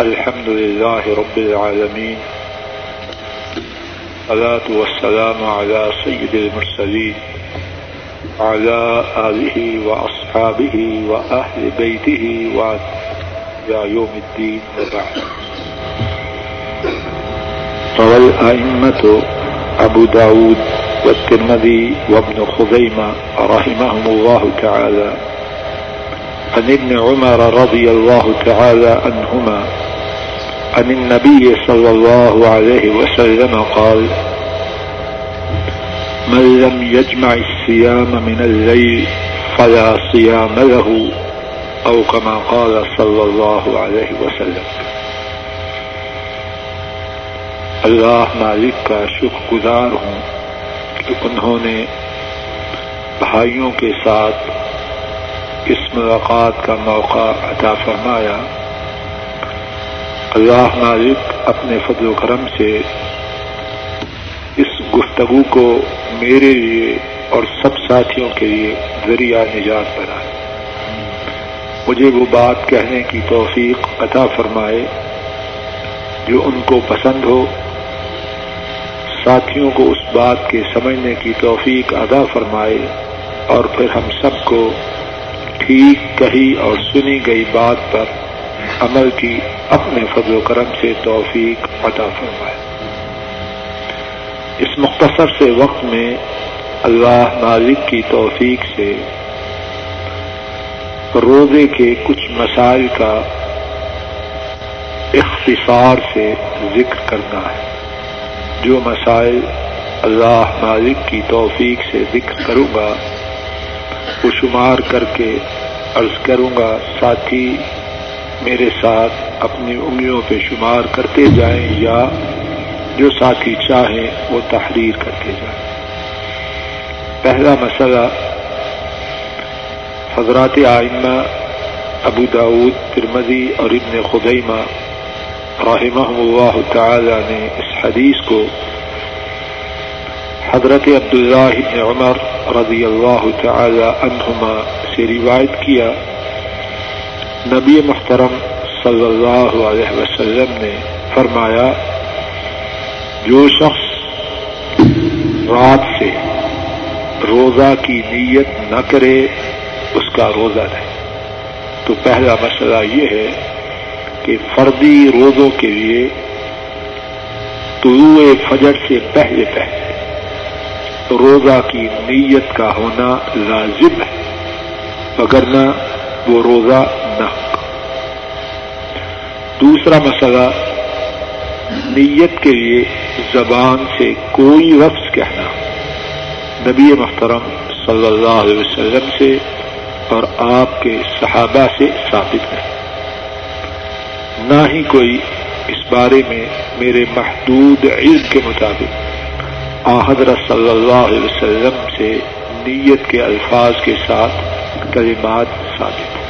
الحمد لله رب العالمين صلاة والسلام على سيد المرسلين وعلى آله وأصحابه وأهل بيته وإلى يوم الدين وبعد. روى الأئمة أبو داود والترمذي وابن خزيمة رحمهم الله تعالى. عن ابن عمر رضي الله تعالى عنهما عن النبي صلى الله عليه وسلم قال، من لم يجمع الصيام من الليل فلا صيام له، أو كما قال صلى الله عليه وسلم. اللہ مالک کا شکر گزار ہوں کہ انہوں نے بھائیوں کے ساتھ اس ملاقات کا موقع عطا فرمایا۔ اللہ مالک اپنے فضل و کرم سے اس گفتگو کو میرے لیے اور سب ساتھیوں کے لیے ذریعہ نجات بنائے۔ مجھے وہ بات کہنے کی توفیق عطا فرمائے جو ان کو پسند ہو۔ ساتھیوں کو اس بات کے سمجھنے کی توفیق ادا فرمائے اور پھر ہم سب کو ٹھیک کہی اور سنی گئی بات پر عمل کی اپنے فضل و کرم سے توفیق عطا فرمائے۔ اس مختصر سے وقت میں اللہ مالک کی توفیق سے روزے کے کچھ مسائل کا اختصار سے ذکر کرنا ہے۔ جو مسائل اللہ مالک کی توفیق سے ذکر کروں گا، وہ شمار کر کے عرض کروں گا، ساتھی میرے ساتھ اپنی انگلیوں پہ شمار کرتے جائیں یا جو ساتھی چاہیں وہ تحریر کرتے جائیں۔ پہلا مسئلہ حضرات آئمہ ابو داود ترمدی اور ابن خدیمہ رحمہ اللہ تعالی نے اس حدیث کو حضرت عبداللہ ابن عمر رضی اللہ تعالی عنہما سے روایت کیا۔ نبی محترم صلی اللہ علیہ وسلم نے فرمایا، جو شخص رات سے روزہ کی نیت نہ کرے، اس کا روزہ نہیں۔ تو پہلا مسئلہ یہ ہے کہ فردی روزوں کے لیے طلوع فجر سے پہلے پہلے روزہ کی نیت کا ہونا لازم ہے۔ وگرنہ وہ روزہ نہ دوسرا مسئلہ، نیت کے لیے زبان سے کوئی لفظ کہنا۔ نبی محترم صلی اللہ علیہ وسلم سے اور آپ کے صحابہ سے ثابت ہے۔ نہ ہی کوئی اس بارے میں میرے محدود علم کے مطابق۔ حضرت صلی اللہ علیہ وسلم سے نیت کے الفاظ کے ساتھ کلمات ثابت ہیں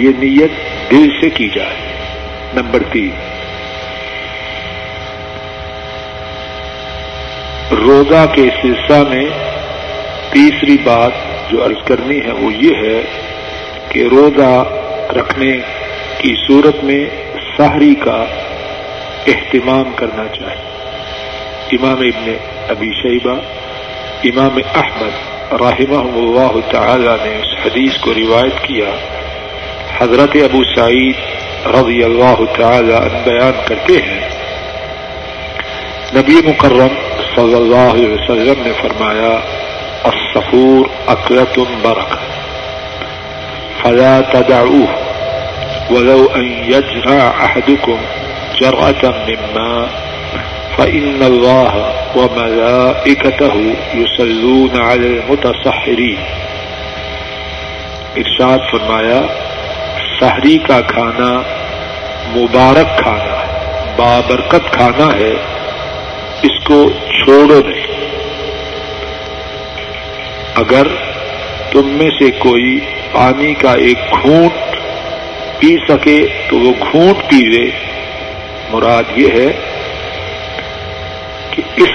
یہ نیت دل سے کی جائے۔ نمبر تین۔ روزہ کے سلسلہ میں تیسری بات جو عرض کرنی ہے وہ یہ ہے کہ روزہ رکھنے کی صورت میں سحری کا اہتمام کرنا چاہیے۔ امام ابن ابی شیبہ، امام احمد رحمہ اللہ تعالی نے اس حدیث کو روایت کیا حضرت ابو سعید رضی اللہ تعالی عنہ بیان کرتے ہیں۔ نبی مکرم صلی اللہ علیہ وسلم نے فرمایا السفور اکرت برق، فلا تدعوه ولو أن يجرع أحدكم جرعة مما فإن الله وملائكته يصلون على المتصحرين ارشاد فرمایا سحری کا کھانا مبارک کھانا بابرکت کھانا ہے، اس کو چھوڑو نہیں۔ اگر تم میں سے کوئی پانی کا ایک گھونٹ پی سکے تو وہ گھونٹ پی لے مراد یہ ہے کہ اس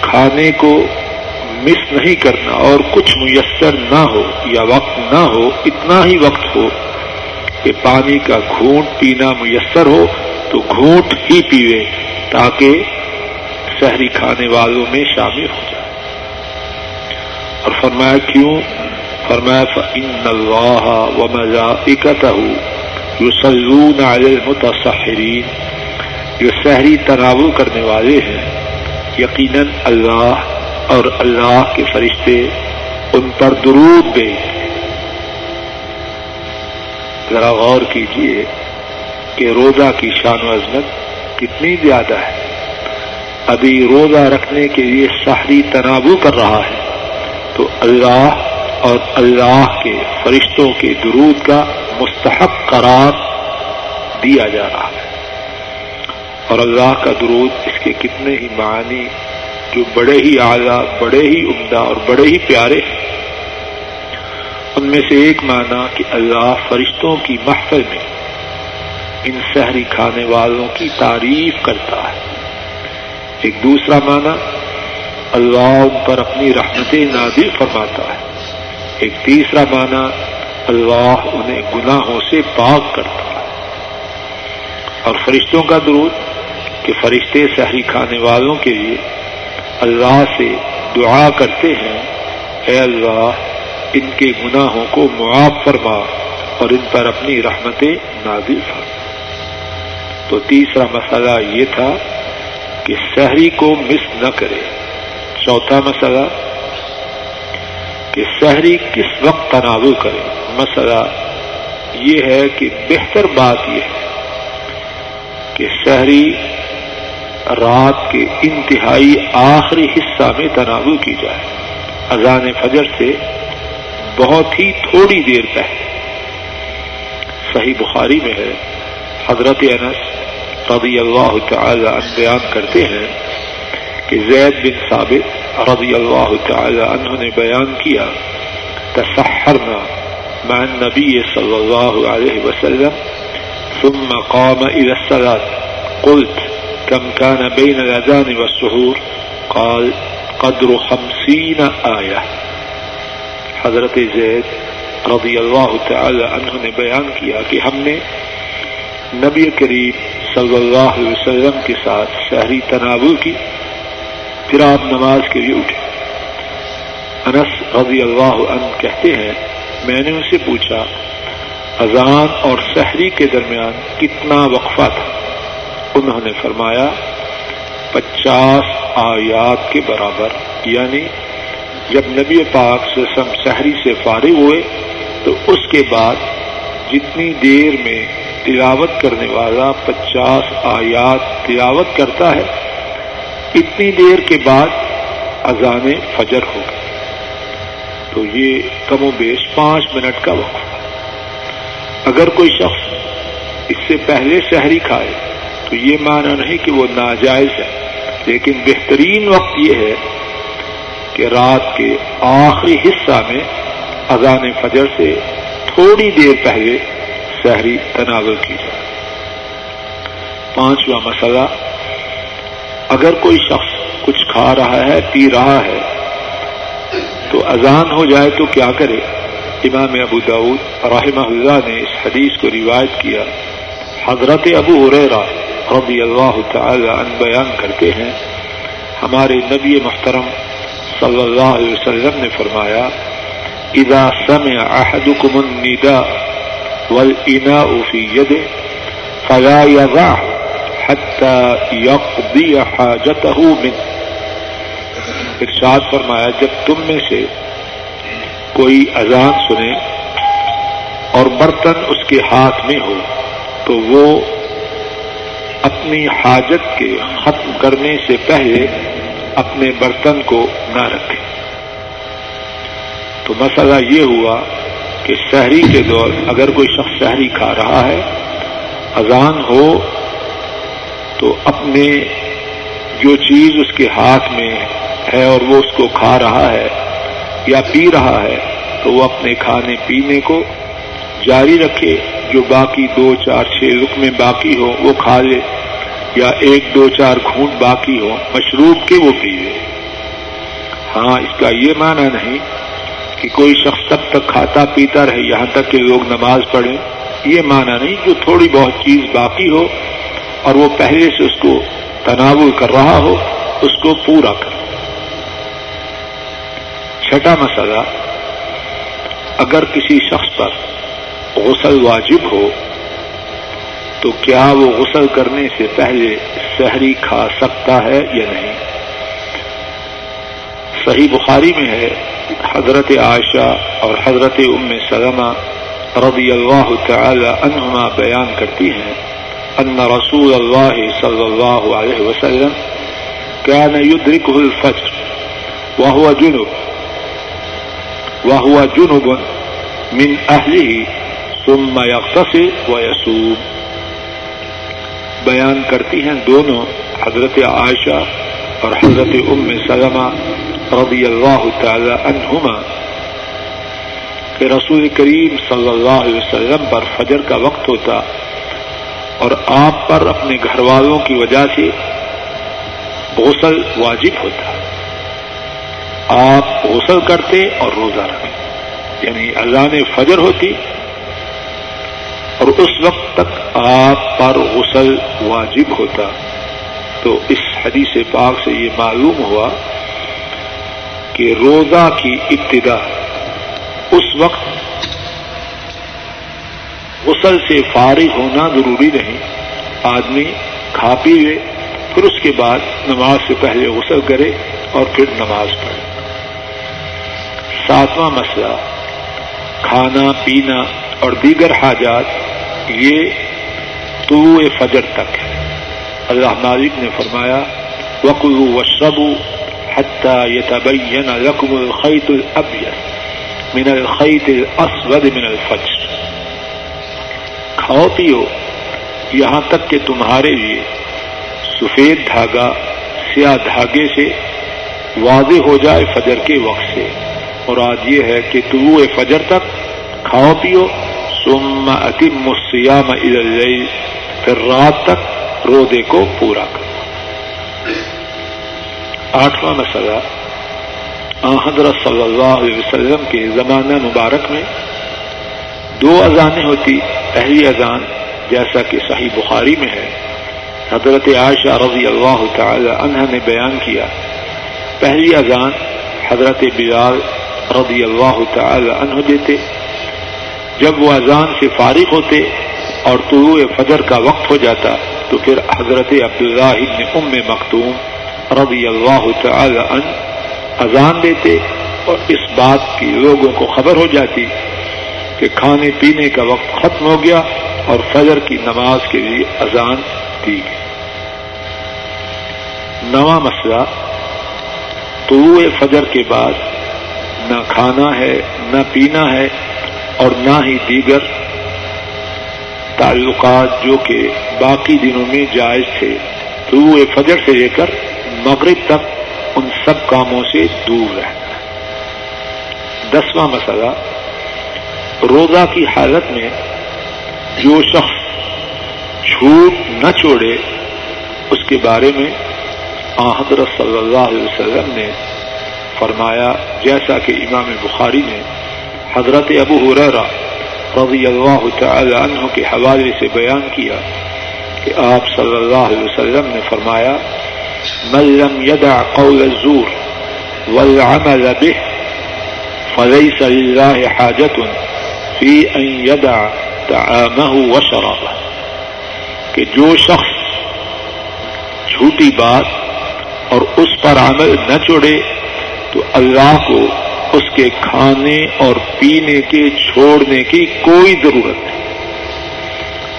کھانے کو مس نہیں کرنا اور کچھ میسر نہ ہو یا وقت نہ ہو، اتنا ہی وقت ہو۔ کہ پانی کا گھونٹ پینا میسر ہو تو گھونٹ ہی پیوے تاکہ شہری کھانے والوں میں شامل ہو جائے۔ اور فرمایا کیوں؟ فرمایا ان اللہ و مزا جو سلون المتصحرین جو شہری تناول کرنے والے ہیں، یقیناً اللہ اور اللہ کے فرشتے ان پر درود بے ذرا غور کیجیے کہ روزہ کی شان و عظمت کتنی زیادہ ہے۔ ابھی روزہ رکھنے کے لیے شہری تنابو کر رہا ہے۔ تو اللہ اور اللہ کے فرشتوں کے درود کا مستحق قرار دیا جا رہا ہے۔ اور اللہ کا درود اس کے کتنے ہی معنی، جو بڑے ہی اعلیٰ، بڑے ہی عمدہ اور بڑے ہی پیارے ہیں۔ ان میں سے ایک معنی کہ اللہ فرشتوں کی محفل میں ان شہری کھانے والوں کی تعریف کرتا ہے۔ ایک دوسرا معنی اللہ ان پر اپنی رحمتیں نازل فرماتا ہے۔ ایک تیسرا معنی اللہ انہیں گناہوں سے پاک کرتا ہے۔ اور فرشتوں کا درود کہ فرشتے شہری کھانے والوں کے لیے اللہ سے دعا کرتے ہیں، اے اللہ ان کے گناہوں کو معاف فرما اور ان پر اپنی رحمتیں نازل فرما۔ تو تیسرا مسئلہ یہ تھا کہ شہری کو مس نہ کرے۔ چوتھا مسئلہ کہ شہری کس وقت تناول کرے۔ مسئلہ یہ ہے کہ بہتر بات یہ ہے کہ شہری رات کے انتہائی آخری حصہ میں تناول کی جائے۔ اذان فجر سے بہت ہی تھوڑی دیر پہلے۔ صحیح بخاری میں ہے۔ حضرت انس رضی اللہ تعالی عنہ بیان کرتے ہیں کہ زید بن ثابت رضی اللہ تعالی عنہ نے بیان کیا، تسحرنا مع النبی صلی اللہ علیہ وسلم ثم قام الى الصلاة۔ قلت كم كان بين الأذان والسحور؟ قال، قدر خمسين آية حضرت زید رضی اللہ تعالی عنہ نے بیان کیا کہ ہم نے نبی کریم صلی اللہ علیہ وسلم کے ساتھ شہری تناول کی پھر آپ نماز کے لیے اٹھے۔ انس رضی اللہ عنہ کہتے ہیں، میں نے ان سے پوچھا، اذان اور شہری کے درمیان کتنا وقفہ تھا؟ انہوں نے فرمایا، پچاس آیات کے برابر یعنی جب نبی پاک سم شہری سے فارغ ہوئے، تو اس کے بعد جتنی دیر میں تلاوت کرنے والا پچاس آیات تلاوت کرتا ہے، اتنی دیر کے بعد اذان فجر ہو گئی۔ تو یہ کم و بیش پانچ منٹ کا وقت اگر کوئی شخص اس سے پہلے شہری کھائے، تو یہ مانا نہیں کہ وہ ناجائز ہے، لیکن بہترین وقت یہ ہے کہ رات کے آخری حصہ میں اذان فجر سے تھوڑی دیر پہلے شہری تناول کی جائے۔ پانچواں مسئلہ، اگر کوئی شخص کچھ کھا رہا ہے، پی رہا ہے، تو اذان ہو جائے تو کیا کرے؟ امام ابو داود رحمہ اللہ نے اس حدیث کو روایت کیا۔ حضرت ابو عریرہ رضی اللہ تعالی عنہ بیان کرتے ہیں، ہمارے نبی محترم صلی اللہ علیہ وسلم نے فرمایا، اذا سمع احدكم النداء والاناء في يده فلا يضع حتى يقضي حاجته ارشاد فرمایا، جب تم میں سے کوئی اذان سنے اور برتن اس کے ہاتھ میں ہو، تو وہ اپنی حاجت کے ختم کرنے سے پہلے اپنے برتن کو نہ رکھے تو مسئلہ یہ ہوا کہ شہری کے دور اگر کوئی شخص شہری کھا رہا ہے، اذان ہو، تو اپنے جو چیز اس کے ہاتھ میں ہے اور وہ اس کو کھا رہا ہے یا پی رہا ہے، تو وہ اپنے کھانے پینے کو جاری رکھے، جو باقی دو، چار، چھ رک میں باقی ہو وہ کھا لے۔ یا ایک دو چار گھونٹ باقی ہو، مشروب کے وہ پیوے ہاں اس کا یہ معنی نہیں کہ کوئی شخص تب تک کھاتا پیتا رہے، یہاں تک کہ لوگ نماز پڑھیں۔ یہ مانا نہیں جو تھوڑی بہت چیز باقی ہو اور وہ پہلے سے اس کو تناول کر رہا ہو، اس کو پورا کر۔ چھٹا مسئلہ، اگر کسی شخص پر غسل واجب ہو تو کیا وہ غسل کرنے سے پہلے سحری کھا سکتا ہے یا نہیں؟ صحیح بخاری میں ہے، حضرت عائشہ اور حضرت ام سلمہ رضی اللہ تعالی عنہما بیان کرتی ہیں ان رسول اللہ صلی اللہ علیہ وسلم كان يدركه الفجر وهو جنب وهو جنب من أهله ثم يغتسل ويسوم بیان کرتی ہیں دونوں، حضرت عائشہ اور حضرت ام سلمہ رضی اللہ تعالی عنہما، کہ رسول کریم صلی اللہ علیہ وسلم پر فجر کا وقت ہوتا اور آپ پر اپنے گھر والوں کی وجہ سے غسل واجب ہوتا۔ آپ غسل کرتے اور روزہ رکھتے یعنی اذان فجر ہوتی اور اس وقت تک آپ پر غسل واجب ہوتا۔ تو اس حدیث پاک سے یہ معلوم ہوا کہ روزہ کی ابتدا اس وقت غسل سے فارغ ہونا ضروری نہیں۔ آدمی کھا پی لے، پھر اس کے بعد نماز سے پہلے غسل کرے اور پھر نماز پڑھے۔ ساتواں مسئلہ۔ کھانا، پینا اور دیگر حاجات، یہ تو فجر تک ہے۔ اللہ مالک نے فرمایا وقلو وشربو حتى يتبين لكم الخيط الأبيض من الخیط الاسود من الفجر۔ کھاؤ، پیو، یہاں تک کہ تمہارے لیے سفید دھاگا، سیاہ دھاگے سے واضح ہو جائے فجر کے وقت سے۔ اور آج یہ ہے کہ طلوع فجر تک کھاؤ پیو سم اتم سیام اللیل، پھر رات تک رودے کو پورا کرو۔ آٹھواں مسئلہ حضرت صلی اللہ علیہ وسلم کے زمانہ مبارک میں دو اذانیں ہوتی۔ پہلی اذان جیسا کہ صحیح بخاری میں ہے۔ حضرت عائشہ رضی اللہ تعالی عنہ نے بیان کیا۔ پہلی اذان حضرت بلال رضی اللہ تعالی عنہ دیتے، جب وہ اذان سے فارغ ہوتے اور طلوع فجر کا وقت ہو جاتا، تو پھر حضرت عبداللہ ابن ام مختوم رضی اللہ تعالی عنہ اذان دیتے اور اس بات کی لوگوں کو خبر ہو جاتی کہ کھانے پینے کا وقت ختم ہو گیا اور فجر کی نماز کے لیے اذان دی گئی۔ نواں مسئلہ، طلوع فجر کے بعد نہ کھانا ہے، نہ پینا ہے اور نہ ہی دیگر تعلقات جو کہ باقی دنوں میں جائز تھے۔ طلوع فجر سے لے کر مغرب تک ان سب کاموں سے دور رہنا۔ دسواں مسئلہ، روزہ کی حالت میں جو شخص جھوٹ نہ چھوڑے، اس کے بارے میں حضرت صلی اللہ علیہ وسلم نے فرمایا، جیسا کہ امام بخاری نے حضرت ابو حرا رضی اللہ تعالی عنہ کے حوالے سے بیان کیا کہ آپ صلی اللہ علیہ وسلم نے فرمایا، من لم يدع قول الزور والعمل به فليس لله حاجة في أن يدع طعامه وشرابه کہ جو شخص جھوٹی بات اور اس پر عمل نہ چھوڑے تو اللہ کو اس کے کھانے اور پینے کے چھوڑنے کی کوئی ضرورت نہیں۔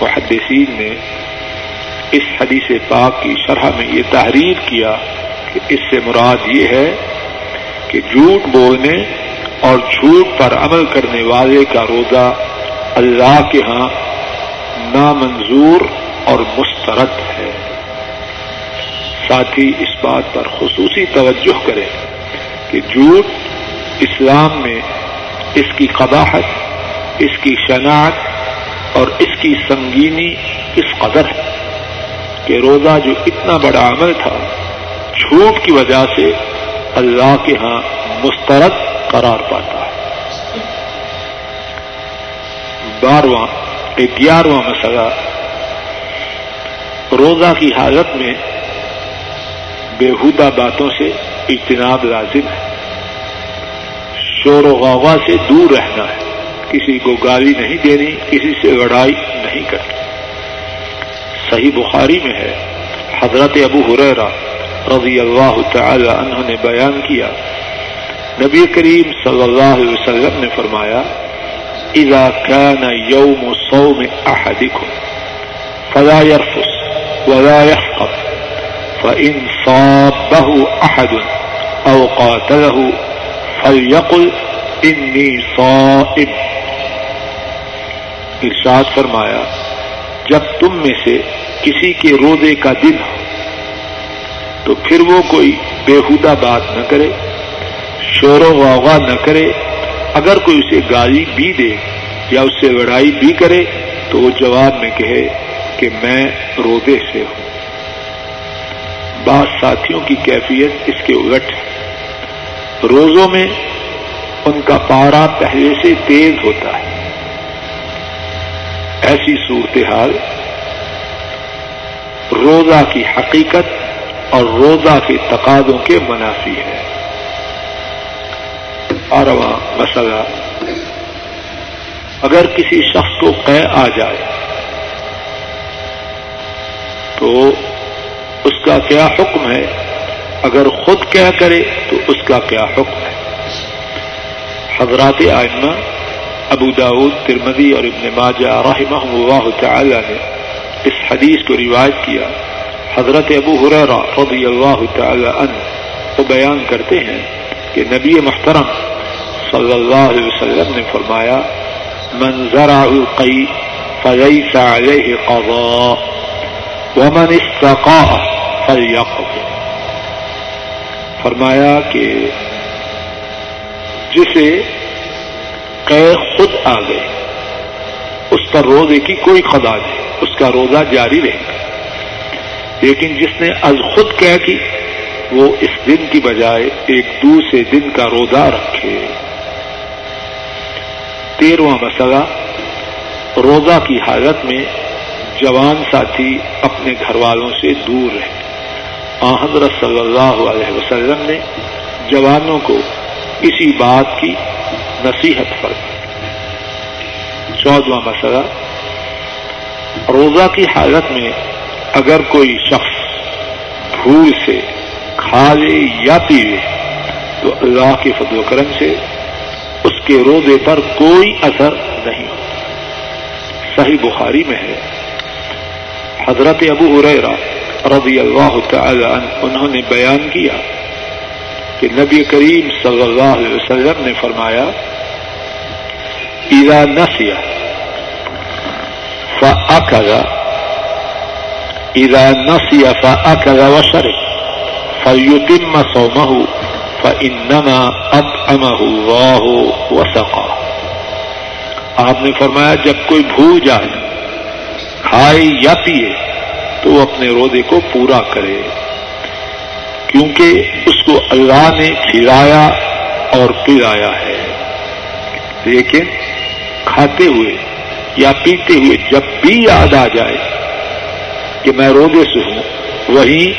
محدثین نے اس حدیث پاک کی شرح میں یہ تحریر کیا کہ اس سے مراد یہ ہے کہ جھوٹ بولنے اور جھوٹ پر عمل کرنے والے کا روزہ اللہ کے ہاں نامنظور اور مسترد ہے۔ ساتھ ہی اس بات پر خصوصی توجہ کریں۔ کہ جھوٹ، اسلام میں اس کی قباحت، اس کی شناخت اور اس کی سنگینی اس قدر ہے کہ روزہ جو اتنا بڑا عمل تھا، جھوٹ کی وجہ سے اللہ کے ہاں مسترد قرار پاتا ہے۔ بارواں گیارہواں مسئلہ، روزہ کی حالت میں بےحودہ باتوں سے اجتناب لازم ہے۔ شور و غوغا سے دور رہنا ہے۔ کسی کو گالی نہیں دینی کسی سے لڑائی نہیں کرنی۔ صحیح بخاری میں ہے۔ حضرت ابو حریرا رضی اللہ تعالی عنہ نے بیان کیا۔ نبی کریم صلی اللہ علیہ وسلم نے فرمایا، اذا كان يوم صوم احدكم فلا يرفس ولا يفقر فإن صابه أحد أو قاتله فليقل إني صائم۔ ارشاد فرمایا، جب تم میں سے کسی کے روزے کا دن ہو، تو پھر وہ کوئی بےحودہ بات نہ کرے شور و غوغا نہ کرے۔ اگر کوئی اسے گالی بھی دے یا اس سے لڑائی بھی کرے، تو وہ جواب میں کہے کہ میں روزے سے ہوں۔ بعض ساتھیوں کی کیفیت اس کے الٹ ہے۔ روزوں میں ان کا پارا پہلے سے تیز ہوتا ہے۔ ایسی صورتحال روزہ کی حقیقت اور روزہ کے تقاضوں کے منافی ہے۔ اور مسئلہ۔ اگر کسی شخص کو قے آ جائے تو اس کا کیا حکم ہے؟ اگر خود کیا کرے تو اس کا کیا حکم ہے؟ حضرات آئمہ ابو داود ترمدی اور ابن ماجہ رحمہ اللہ تعالی نے اس حدیث کو روایت کیا۔ حضرت ابو حریرہ رضی اللہ تعالی عنہ وہ بیان کرتے ہیں کہ نبی محترم صلی اللہ علیہ وسلم نے فرمایا، من زرع القی فليس عليه قضاء ومن استقاء فليقض فرمایا کہ جسے خود آ گئے، اس پر روزے کی کوئی خدا نہیں، اس کا روزہ جاری رہے گا لیکن جس نے از خود کہہ کی وہ اس دن کی بجائے ایک دوسرے دن کا روزہ رکھے۔ تیرواں مسئلہ، روزہ کی حالت میں جوان ساتھی اپنے گھر والوں سے دور رہے۔ حضرت صلی اللہ علیہ وسلم نے جوانوں کو اسی بات کی نصیحت فرمائی۔ چودواں مسئلہ، روزہ کی حالت میں اگر کوئی شخص بھول سے کھا لے یا پیوے تو اللہ کے فضل و کرم سے اس کے روزے پر کوئی اثر نہیں۔ صحیح بخاری میں ہے حضرت ابو ہریرا رضی اللہ تعالی عنہ، انہوں نے بیان کیا کہ نبی کریم صلی اللہ علیہ وسلم نے فرمایا، اذا نسي فأكل اذا نسي فأكل وشرب فليتم صومه فإنما أطعمه الله وسقاه آپ نے فرمایا، جب کوئی بھول جائے کھائے یا پیے تو وہ اپنے روزے کو پورا کرے۔ کیونکہ اس کو اللہ نے کھلایا اور پلایا ہے۔ لیکن کھاتے ہوئے یا پیتے ہوئے جب بھی یاد آ جائے کہ میں روزے سے ہوں، وہی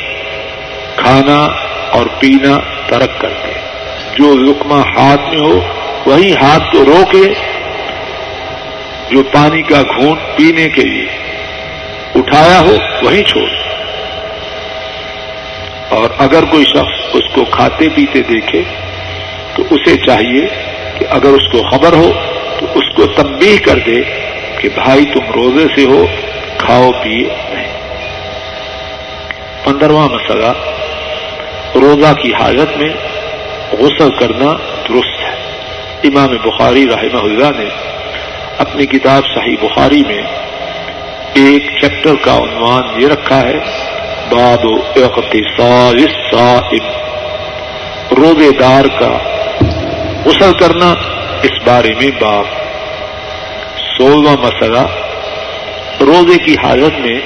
کھانا اور پینا ترک کر دے جو لکما ہاتھ میں ہو، وہی ہاتھ کو روکے۔ جو پانی کا گھونٹ پینے کے لیے۔ اٹھایا ہو، وہیں چھوڑ۔ اور اگر کوئی شخص اس کو کھاتے پیتے دیکھے، تو اسے چاہیے کہ اگر اس کو خبر ہو، تو اس کو تبدیل کر دے کہ بھائی تم روزے سے ہو، کھاؤ پیے نہیں۔ پندرواں مسئلہ، روزہ کی حالت میں غسل کرنا درست ہے۔ امام بخاری رحمہ اللہ نے اپنی کتاب صحیح بخاری میں ایک چیپٹر کا عنوان یہ رکھا ہے باب اقتصاد الصائم روزے دار کا غسل کرنا اس بارے میں باب۔ سولہواں مسئلہ، روزے کی حالت میں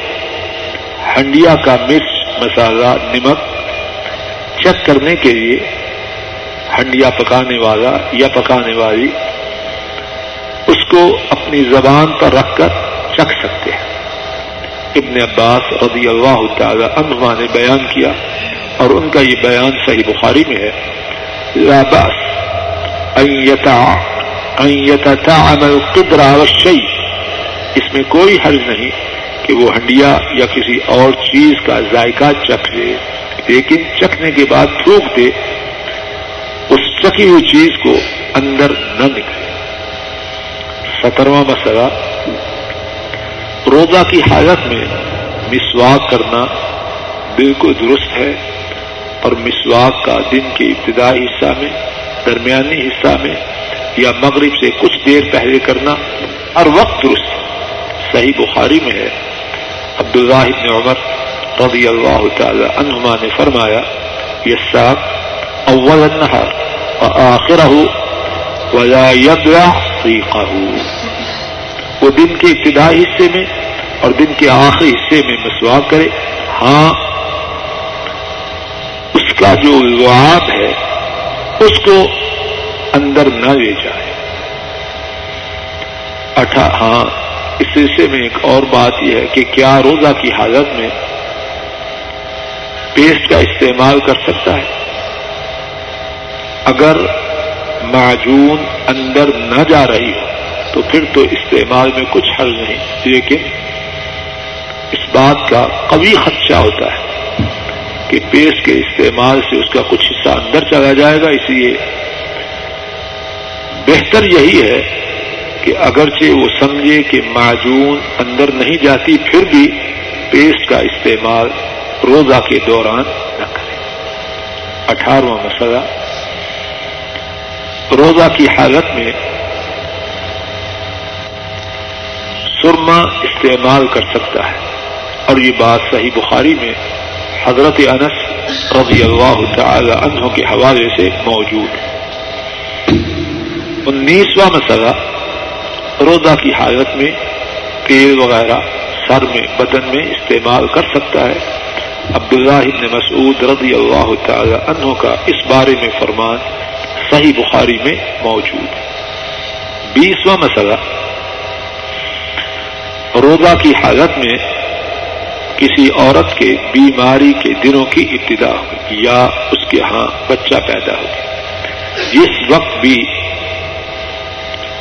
ہنڈیا کا مرچ مسالہ نمک چیک کرنے کے لیے ہنڈیا پکانے والا یا پکانے والی اس کو اپنی زبان پر رکھ کر چکھ سکتے ہیں۔ ابن عباس رضی اللہ تعالی عنہما نے بیان کیا اور ان کا یہ بیان صحیح بخاری میں ہے۔ لا باس القدر الشيء اس میں کوئی حرج نہیں کہ وہ ہنڈیا یا کسی اور چیز کا ذائقہ چکھ لے، لیکن چکھنے کے بعد تھوک دے، اس چکی ہوئی چیز کو اندر نہ نکلے۔ سترواں مسئلہ روزہ کی حالت میں مسواک کرنا بالکل درست ہے اور مسواک کا دن کے ابتدائی حصہ میں، درمیانی حصہ میں یا مغرب سے کچھ دیر پہلے کرنا ہر وقت درست صحیح بخاری میں ہے۔ عبداللہ ابن عمر رضی اللہ تعالی عنہما نے فرمایا یہ ساک اول النہار آخر ہو ولا یدرا ریقہ وہ دن کے ابتدائی حصے میں اور دن کے آخری حصے میں مسواک کرے۔ ہاں اس کا جو لعاب ہے، اس کو اندر نہ لے جائے۔ اٹھا ہاں اس سلسلے میں ایک اور بات یہ ہے کہ کیا روزہ کی حالت میں پیسٹ کا استعمال کر سکتا ہے؟ اگر معجون اندر نہ جا رہی ہو تو پھر تو استعمال میں کچھ حل نہیں۔ لیکن اس بات کا قوی خدشہ ہوتا ہے کہ پیسٹ کے استعمال سے اس کا کچھ حصہ اندر چلا جائے گا۔ اس لیے بہتر یہی ہے کہ اگرچہ وہ سمجھے کہ معجون اندر نہیں جاتی، پھر بھی پیسٹ کا استعمال روزہ کے دوران نہ کرے۔ اٹھارہواں مسئلہ، روزہ کی حالت میں سرما استعمال کر سکتا ہے۔ اور یہ بات صحیح بخاری میں حضرت انس رضی اللہ تعالی عنہ کے حوالے سے موجود ہے۔ انیسواں مسئلہ روزہ کی حالت میں تیل وغیرہ سر میں، بدن میں استعمال کر سکتا ہے۔ عبداللہ ابن مسعود رضی اللہ تعالی عنہ کا اس بارے میں فرمان صحیح بخاری میں موجود بیسواں مسئلہ روزہ کی حالت میں کسی عورت کے بیماری کے دنوں کی ابتدا ہو یا اس کے ہاں بچہ پیدا ہو جس وقت بھی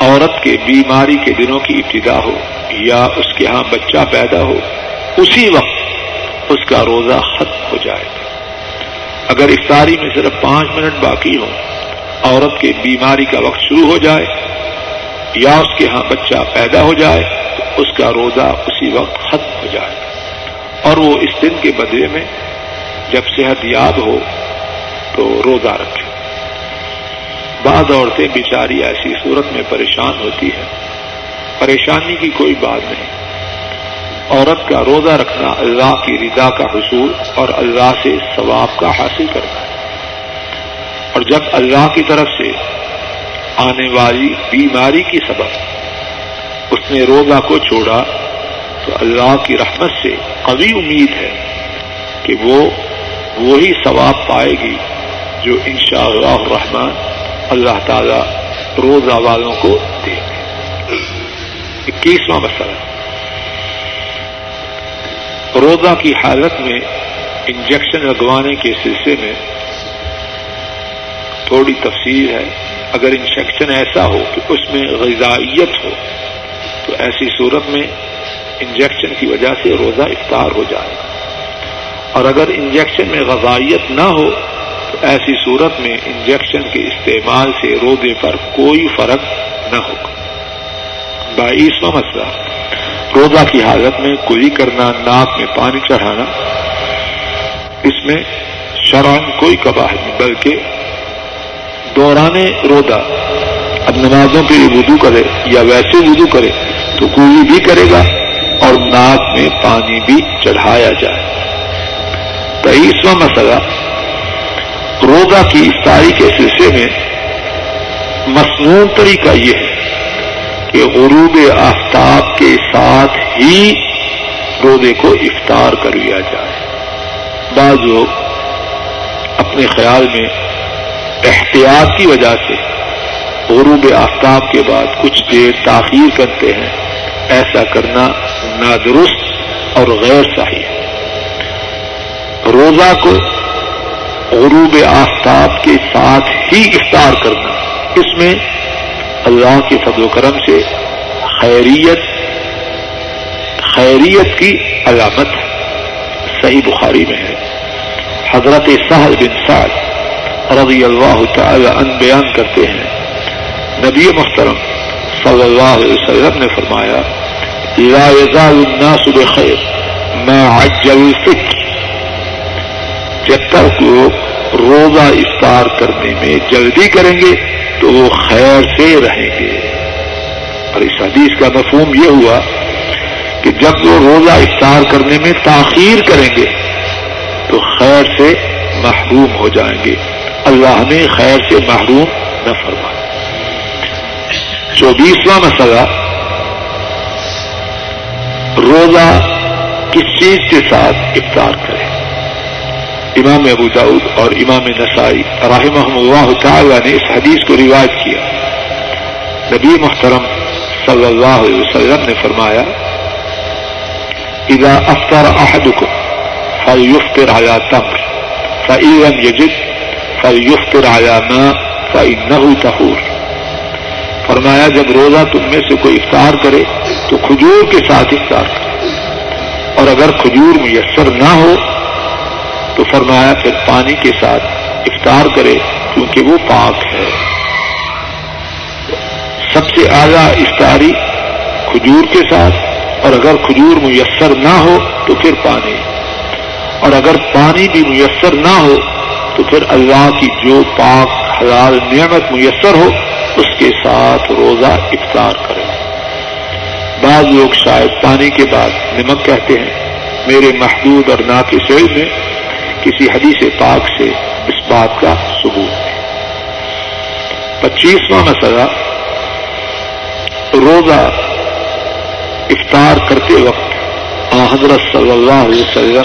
عورت کے بیماری کے دنوں کی ابتدا ہو یا اس کے ہاں بچہ پیدا ہو، اسی وقت اس کا روزہ ختم ہو جائے گا۔ اگر افطاری میں صرف پانچ منٹ باقی ہوں، عورت کے بیماری کا وقت شروع ہو جائے یا اس کے ہاں بچہ پیدا ہو جائے اس کا روزہ اسی وقت ختم ہو جائے۔ اور وہ اس دن کے بدلے میں جب صحت یاب ہو تو روزہ رکھے۔ بعض عورتیں بیچاری ایسی صورت میں پریشان ہوتی ہیں۔ پریشانی کی کوئی بات نہیں۔ عورت کا روزہ رکھنا اللہ کی رضا کا حصول اور اللہ سے ثواب کا حاصل کرنا ہے۔ اور جب اللہ کی طرف سے آنے والی بیماری کی سبب اس نے روزہ کو چھوڑا تو اللہ کی رحمت سے قوی امید ہے کہ وہ وہی ثواب پائے گی جو ان شاء اللہ رحمان اللہ تعالی روزہ والوں کو دے گے اکیسواں مسئلہ۔ روزہ کی حالت میں انجیکشن لگوانے کے سلسلے میں تھوڑی تفصیل ہے۔ اگر انفیکشن ایسا ہو کہ اس میں غذائیت ہو ایسی صورت میں انجیکشن کی وجہ سے روزہ افطار ہو جائے گا۔ اور اگر انجیکشن میں غذائیت نہ ہو، تو ایسی صورت میں انجیکشن کے استعمال سے روزے پر کوئی فرق نہ ہوگا۔ بائیسواں مسئلہ مطلب، روزہ کی حالت میں کلی کرنا، ناک میں پانی چڑھانا، اس میں شران کوئی کباہ نہیں، بلکہ دوران رودا اب نمازوں کے لیے وضو کرے یا ویسے وضو کرے تو کوئی بھی کرے گا اور ناک میں پانی بھی چڑھایا جائے۔ تیئیسواں مسئلہ، روزہ کی افطاری کے سلسلے میں مصنون طریقہ یہ ہے کہ غروب آفتاب کے ساتھ ہی روزے کو افطار کر لیا جائے۔ بعض لوگ اپنے خیال میں احتیاط کی وجہ سے غروب آفتاب کے بعد کچھ دیر تاخیر کرتے ہیں۔ ایسا کرنا نادرست اور غیر صحیح ہے۔ روزہ کو غروب آفتاب کے ساتھ ہی افطار کرنا، اس میں اللہ کے فضل و کرم سے خیریت خیریت کی علامت صحیح بخاری میں ہے۔ حضرت سہل بن سعد رضی اللہ تعالی ان بیان کرتے ہیں۔ نبی محترم صلی اللہ علیہ وسلم نے فرمایا، لا يزال الناس بخیر، ما عجل الفطر جب تک لوگ روزہ افطار کرنے میں جلدی کریں گے تو وہ خیر سے رہیں گے۔ اور اس حدیث کا مفہوم یہ ہوا کہ جب وہ روزہ افطار کرنے میں تاخیر کریں گے تو خیر سے محروم ہو جائیں گے۔ اللہ نے خیر سے محروم نہ فرمایا۔ چوبیسواں مسئلہ۔ روزہ کس چیز کے ساتھ افطار کرے؟ امام ابو داود اور امام نسائی رحمہ اللہ تعالی نے اس حدیث کو روایت کیا۔ نبی محترم صلی اللہ علیہ وسلم نے فرمایا، اذا افطر احدكم فليفطر على تمر فإن لم يجد فليفطر على ماء فإنه طهور فرمایا جب روزہ تم میں سے کوئی افطار کرے تو کھجور کے ساتھ افطار کرے۔ اور اگر کھجور میسر نہ ہو تو فرمایا پھر پانی کے ساتھ افطار کرے کیونکہ وہ پاک ہے۔ سب سے اعلیٰ افطاری کھجور کے ساتھ۔ اور اگر کھجور میسر نہ ہو تو پھر پانی۔ اور اگر پانی بھی میسر نہ ہو تو پھر اللہ کی جو پاک حلال نعمت میسر ہو، اس کے ساتھ روزہ افطار کریں۔ بعض لوگ شاید پانی کے بعد نمک کہتے ہیں۔ میرے محدود اور ناقص علم میں کسی حدیث پاک سے اس بات کا ثبوت ہے۔ پچیسواں مسئلہ، روزہ افطار کرتے وقت حضرت صلی اللہ علیہ وسلم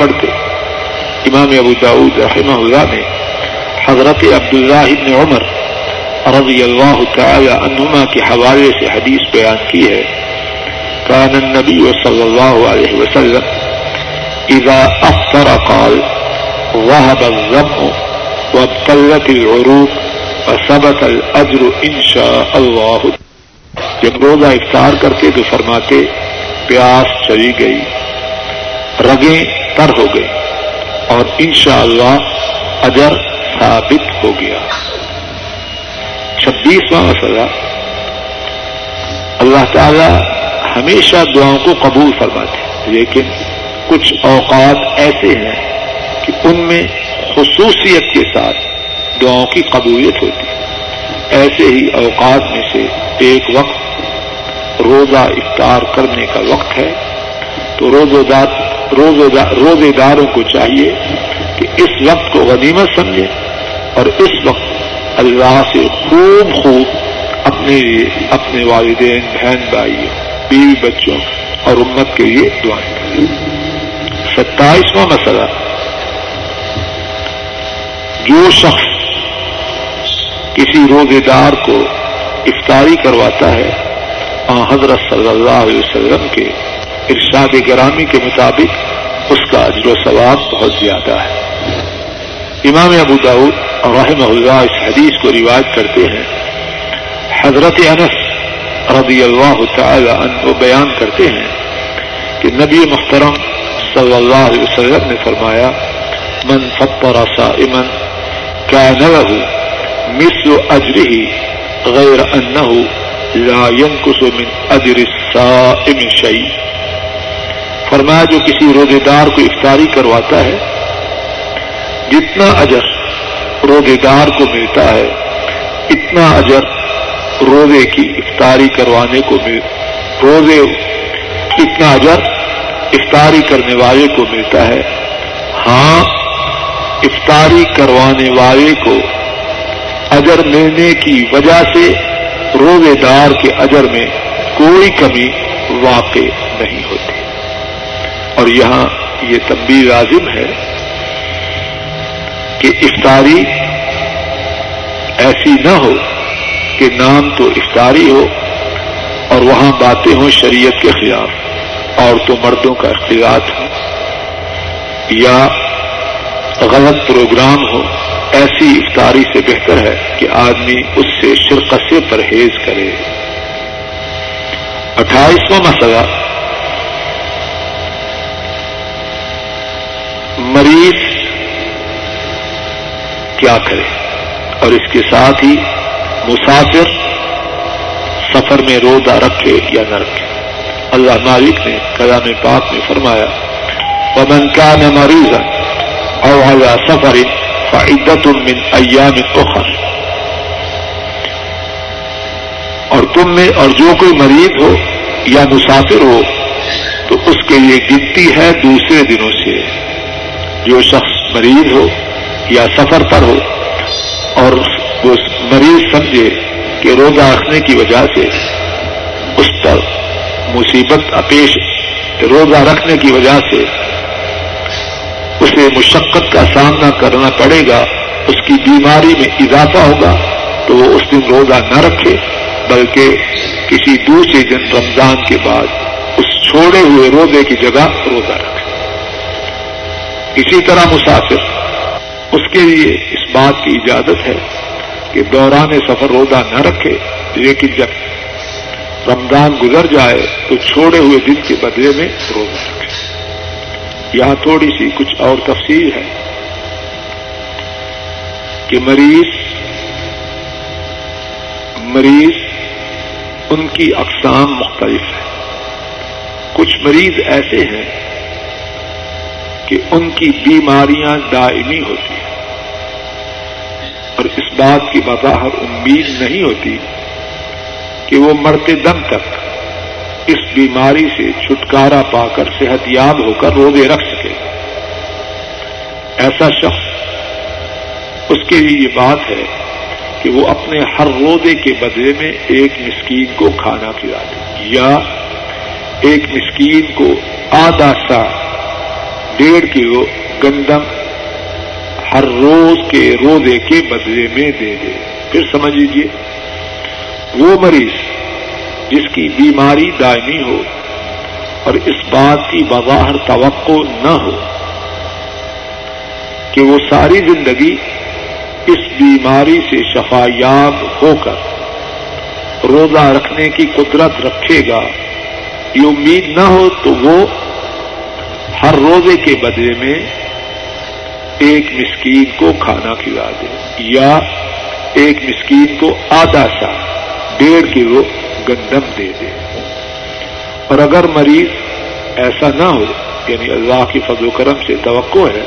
پڑھتے؟ امام ابو داود رحمہ اللہ نے حضرت عبداللہ ابن عمر رضی اللہ تعالی عنہما کے حوالے سے حدیث بیان کی ہے۔ کان النبی صلی اللہ علیہ وسلم اذا افطر قال، وهب الظم وابتلت العروق وثبت الاجر ان شاء اللہ جب روزہ افطار کرتے تو فرماتے، پیاس چلی گئی، رگیں تر ہو گئی اور انشاءاللہ اللہ اجر ثابت ہو گیا۔ چھبیسواں مسئلہ۔ اللہ تعالی ہمیشہ دعاؤں کو قبول فرماتے لیکن کچھ اوقات ایسے ہیں کہ ان میں خصوصیت کے ساتھ دعاؤں کی قبولیت ہوتی ہے۔ ایسے ہی اوقات میں سے ایک وقت روزہ افطار کرنے کا وقت ہے۔ تو روزے داروں کو چاہیے کہ اس وقت کو غنیمت سمجھے اور اس وقت اللہ سے خوب خوب اپنے لیے اپنے والدین، بہن بھائی بیوی بچوں اور امت کے لیے دعائیں کریں۔ ستائیسواں مسئلہ۔ جو شخص کسی روزے دار کو افطاری کرواتا ہے حضرت صلی اللہ علیہ وسلم کے ارشاد گرامی کے مطابق اس کا اجر و ثواب بہت زیادہ ہے۔ امام ابو داود رحم اللہ اس حدیث کو روایت کرتے ہیں۔ حضرت انس رضی اللہ تعالی عنہ بیان کرتے ہیں کہ نبی محترم صلی اللہ علیہ وسلم نے فرمایا، من فطر صائما كان له مثل اجره غیر انه لا ينقص من اجر الصائم شيء فرمایا جو کسی روزے دار کو افطاری کرواتا ہے، جتنا اجر روزے دار کو ملتا ہے، اتنا اجر روزے کی افطاری کروانے کو مل روزے، اتنا اجر افطاری کرنے والے کو ملتا ہے۔ ہاں افطاری کروانے والے کو اجر ملنے کی وجہ سے روزے دار کے اجر میں کوئی کمی واقع نہیں ہوتی۔ اور یہاں یہ تب بھی لازم ہے کہ افطاری ایسی نہ ہو کہ نام تو افطاری ہو اور وہاں باتیں ہوں شریعت کے خلاف اور تو مردوں کا اختلاط ہو یا غلط پروگرام ہو، ایسی افطاری سے بہتر ہے کہ آدمی اس سے شرکت سے پرہیز کرے۔ اٹھائیسواں مسئلہ مریض کیا کرے؟ اور اس کے ساتھ ہی مسافر سفر میں روزہ رکھے یا نہ رکھے۔ اللہ مالک نے کلام پاک میں فرمایا پمن کا نہ مریض اور سفر فعدت من ایام اخر اور تم میں اور جو کوئی مریض ہو یا مسافر ہو، تو اس کے لیے گنتی ہے دوسرے دنوں سے۔ جو شخص مریض ہو یا سفر پر ہو اور وہ مریض سمجھے کہ روزہ رکھنے کی وجہ سے اس پر مصیبت اپیش روزہ رکھنے کی وجہ سے اسے مشقت کا سامنا کرنا پڑے گا، اس کی بیماری میں اضافہ ہوگا تو وہ اس دن روزہ نہ رکھے، بلکہ کسی دوسرے دن رمضان کے بعد اس چھوڑے ہوئے روزے کی جگہ روزہ رکھے۔ اسی طرح مسافر، اس کے لیے اس بات کی اجازت ہے کہ دوران سفر روزہ نہ رکھے، لیکن جب رمضان گزر جائے تو چھوڑے ہوئے دن کے بدلے میں روزہ رکھے۔ یہاں تھوڑی سی کچھ اور تفصیل ہے کہ مریض مریض ان کی اقسام مختلف ہیں۔ کچھ مریض ایسے ہیں کہ ان کی بیماریاں دائمی ہوتی ہیں۔ اور اس بات کی بظاہر امید نہیں ہوتی کہ وہ مرتے دم تک اس بیماری سے چھٹکارا پا کر صحت یاب ہو کر روزے رکھ سکے۔ ایسا شخص اس کے لیے یہ بات ہے کہ وہ اپنے ہر روزے کے بدلے میں ایک مسکین کو کھانا کھلا دے یا ایک مسکین کو آدھا سا ڈیڑھ کلو گندم ہر روز کے روزے کے بدلے میں دے دے۔ پھر سمجھ لیجیے وہ مریض جس کی بیماری دائمی ہو اور اس بات کی بظاہر توقع نہ ہو کہ وہ ساری زندگی اس بیماری سے شفایاب ہو کر روزہ رکھنے کی قدرت رکھے گا، یہ امید نہ ہو تو وہ ہر روزے کے بدلے میں ایک مسکین کو کھانا کھلا دے یا ایک مسکین کو آدھا سا ڈیڑھ کلو گندم دے دے۔ اور اگر مریض ایسا نہ ہو یعنی اللہ کی فضل و کرم سے توقع ہے،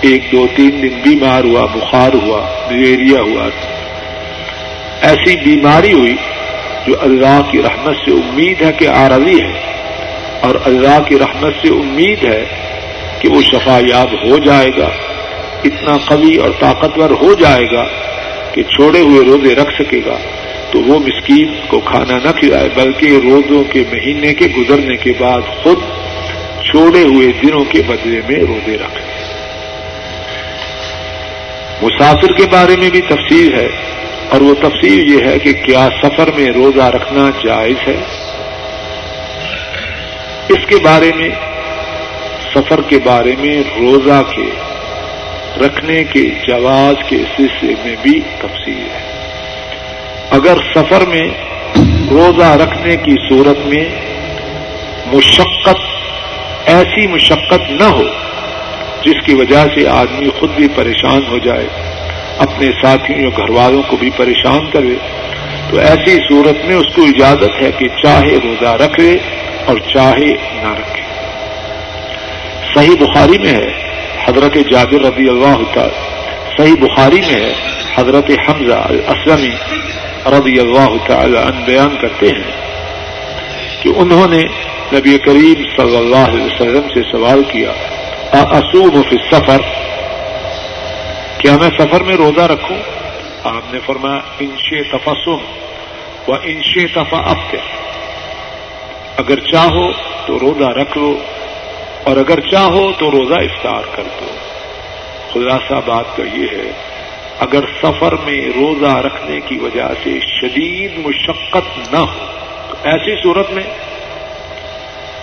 ایک دو تین دن بیمار ہوا، بخار ہوا، ملیریا ہوا، ایسی بیماری ہوئی جو اللہ کی رحمت سے امید ہے کہ آروی ہے۔ اور اللہ کی رحمت سے امید ہے کہ وہ شفا یاب ہو جائے گا، اتنا قوی اور طاقتور ہو جائے گا کہ چھوڑے ہوئے روزے رکھ سکے گا۔ تو وہ مسکین کو کھانا نہ کھلائے، بلکہ روزوں کے مہینے کے گزرنے کے بعد خود چھوڑے ہوئے دنوں کے بدلے میں روزے رکھے مسافر کے بارے میں بھی تفصیل ہے، اور وہ تفصیل یہ ہے کہ کیا سفر میں روزہ رکھنا جائز ہے۔ اس کے بارے میں، سفر کے بارے میں، روزہ کے، رکھنے کے، جواز کے سلسلے میں بھی تفصیل ہے۔ اگر سفر میں روزہ رکھنے کی صورت میں مشقت، ایسی مشقت نہ ہو، جس کی وجہ سے آدمی خود بھی پریشان ہو جائے، اپنے ساتھیوں یا گھر والوں کو بھی پریشان کرے تو ایسی صورت میں اس کو اجازت ہے کہ چاہے روزہ رکھے اور چاہے نہ رکھے۔ صحیح بخاری میں ہے، حضرت جابر رضی اللہ تعالی، صحیح بخاری میں ہے، حضرت حمزہ الاسلمی رضی اللہ تعالی عنہ بیان کرتے ہیں کہ انہوں نے نبی کریم صلی اللہ علیہ وسلم سے سوال کیا اصول فی سفر کیا میں سفر میں روزہ رکھوں؟ آپ نے فرمایا انش تفسم و انش تفا افطر اگر چاہو تو روزہ رکھ لو، اور اگر چاہو تو روزہ افطار کر دو۔ خلاصہ بات تو یہ ہے، اگر سفر میں روزہ رکھنے کی وجہ سے شدید مشقت نہ ہو، تو ایسی صورت میں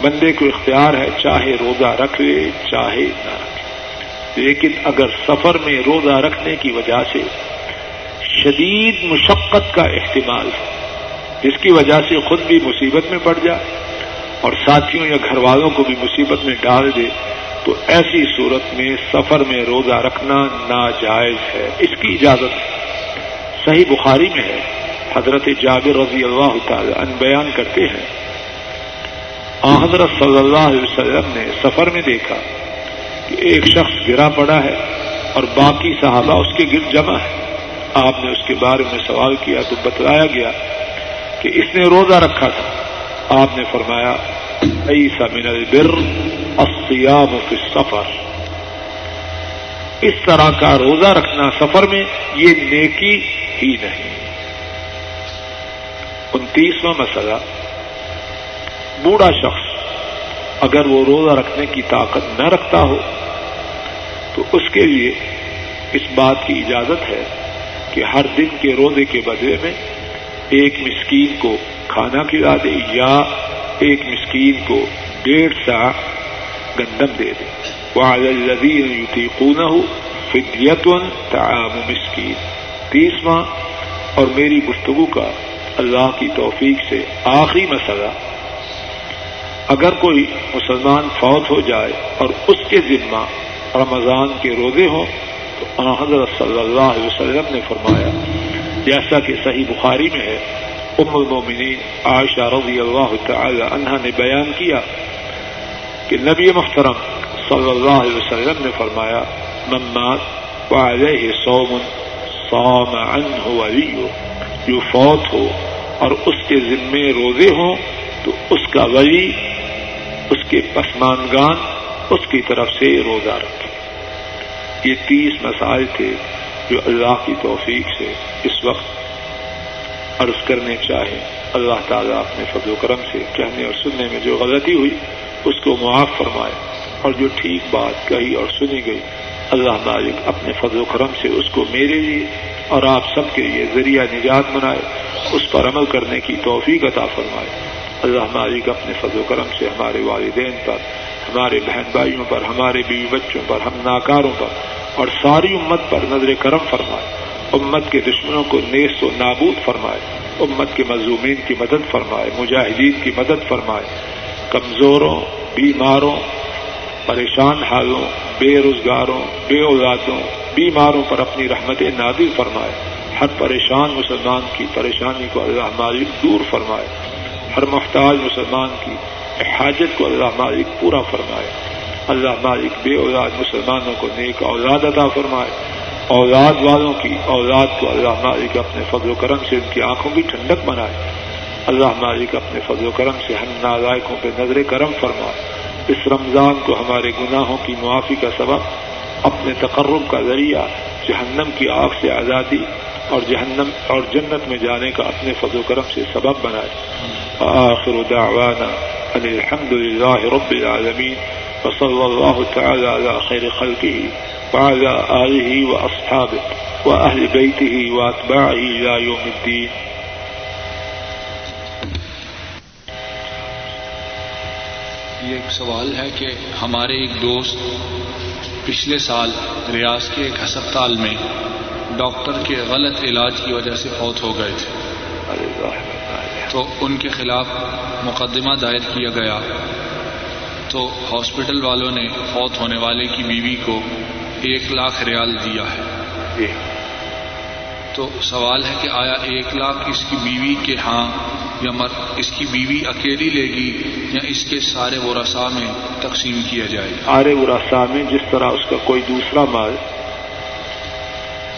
بندے کو اختیار ہے چاہے روزہ رکھ لے، چاہے نہ رکھے لیکن اگر سفر میں روزہ رکھنے کی وجہ سے شدید مشقت کا احتمال ہے۔ جس کی وجہ سے خود بھی مصیبت میں پڑ جائے اور ساتھیوں یا گھر والوں کو بھی مصیبت میں ڈال دے، تو ایسی صورت میں سفر میں روزہ رکھنا ناجائز ہے۔ اس کی اجازت صحیح بخاری میں ہے۔ حضرت جابر رضی اللہ تعالی ان بیان کرتے ہیں۔ حضرت صلی اللہ علیہ وسلم نے سفر میں دیکھا کہ ایک شخص گرا پڑا ہے اور باقی صحابہ اس کے گر جمع ہے آپ نے اس کے بارے میں سوال کیا تو بتلایا گیا کہ اس نے روزہ رکھا تھا۔ آپ نے فرمایا ایسا من البر الصیام فی السفر. اس طرح کا روزہ رکھنا سفر میں یہ نیکی ہی نہیں۔ انتیسواں مسئلہ، بوڑھا شخص اگر وہ روزہ رکھنے کی طاقت نہ رکھتا ہو تو اس کے لیے اس بات کی اجازت ہے کہ ہر دن کے روزے کے بدلے میں ایک مسکین کو کھانا کھلا دے یا ایک مسکین کو ڈیڑھ سا گندم دے دے۔ والدین یوتی نہ ہو فدیتون تعام مسکین۔ تیسواں، اور میری گفتگو کا اللہ کی توفیق سے آخری مسئلہ، اگر کوئی مسلمان فوت ہو جائے اور اس کے ذمہ رمضان کے روزے ہوں تو حضرت صلی اللہ علیہ وسلم نے فرمایا، جیسا کہ صحیح بخاری میں ہے، ام المومنین عائشہ رضی اللہ تعالی عنہ نے بیان کیا کہ نبی محترم صلی اللہ علیہ وسلم نے فرمایا ممات وعلیہ صوم، صام عنہ ولیو جو فوت ہو اور اس کے ذمے روزے ہوں، تو اس کا ولی، اس کے پسمانگان اس کی طرف سے روزہ رکھے۔ یہ تیس مسائل تھے جو اللہ کی توفیق سے اس وقت عرض کرنے چاہے۔ اللہ تعالیٰ اپنے فضل و کرم سے کہنے اور سننے میں جو غلطی ہوئی، اس کو معاف فرمائے۔ اور جو ٹھیک بات کہی اور سنی گئی، اللہ مالک اپنے فضل و کرم سے اس کو میرے لیے اور آپ سب کے لیے ذریعہ نجات بنائے، اس پر عمل کرنے کی توفیق عطا فرمائے۔ اللہ مالک اپنے فضل و کرم سے ہمارے والدین پر ہمارے بہن بھائیوں پر، ہمارے بیوی بچوں پر، ہم ناکاروں پر اور ساری امت پر نظر کرم فرمائے۔ امت کے دشمنوں کو نیس و نابود فرمائے۔ امت کے مظلومین کی مدد فرمائے، مجاہدین کی مدد فرمائے۔ کمزوروں، بیماروں، پریشان حالوں، بے روزگاروں، بے اولادوں، بیماروں پر اپنی رحمت نادر فرمائے۔ ہر پریشان مسلمان کی پریشانی کو اللہ مالک دور فرمائے۔ ہر محتاج مسلمان کی حاجت کو اللہ مالک پورا فرمائے۔ اللہ مالک بے اولاد مسلمانوں کو نیک اولاد عطا فرمائے۔ اولاد والوں کی اولاد کو اللہ مالک اپنے فضل و کرم سے ان کی آنکھوں کی ٹھنڈک بنائے۔ اللہ مالک اپنے فضل و کرم سے ہم نالائکوں پہ نظر کرم فرمائے۔ اس رمضان کو ہمارے گناہوں کی معافی کا سبب، اپنے تقرب کا ذریعہ جہنم کی آگ سے آزادی اور جہنم اور جنت میں جانے کا اپنے فضل و کرم سے سبب بنائے۔ آخر دعوانا ان الحمد للہ رب العالمین وصلى الله تعالى على خير خلقه وعلى آله وأصحابه وأهل بيته وأتباعه إلى يوم الدين یہ ایک سوال ہے کہ ہمارے ایک دوست پچھلے سال ریاض کے ایک ہسپتال میں ڈاکٹر کے غلط علاج کی وجہ سے فوت ہو گئے تھے۔ تو ان کے خلاف مقدمہ دائر کیا گیا۔ تو ہاسپٹل والوں نے فوت ہونے والے کی بیوی کو ایک لاکھ ریال دیا ہے۔ تو سوال ہے کہ آیا ایک لاکھ اس کی بیوی کے ہاں یا مر، اس کی بیوی اکیلی لے گی یا اس کے سارے ورثا میں تقسیم کیا جائے گا؟ سارے ورثا میں جس طرح اس کا کوئی دوسرا مال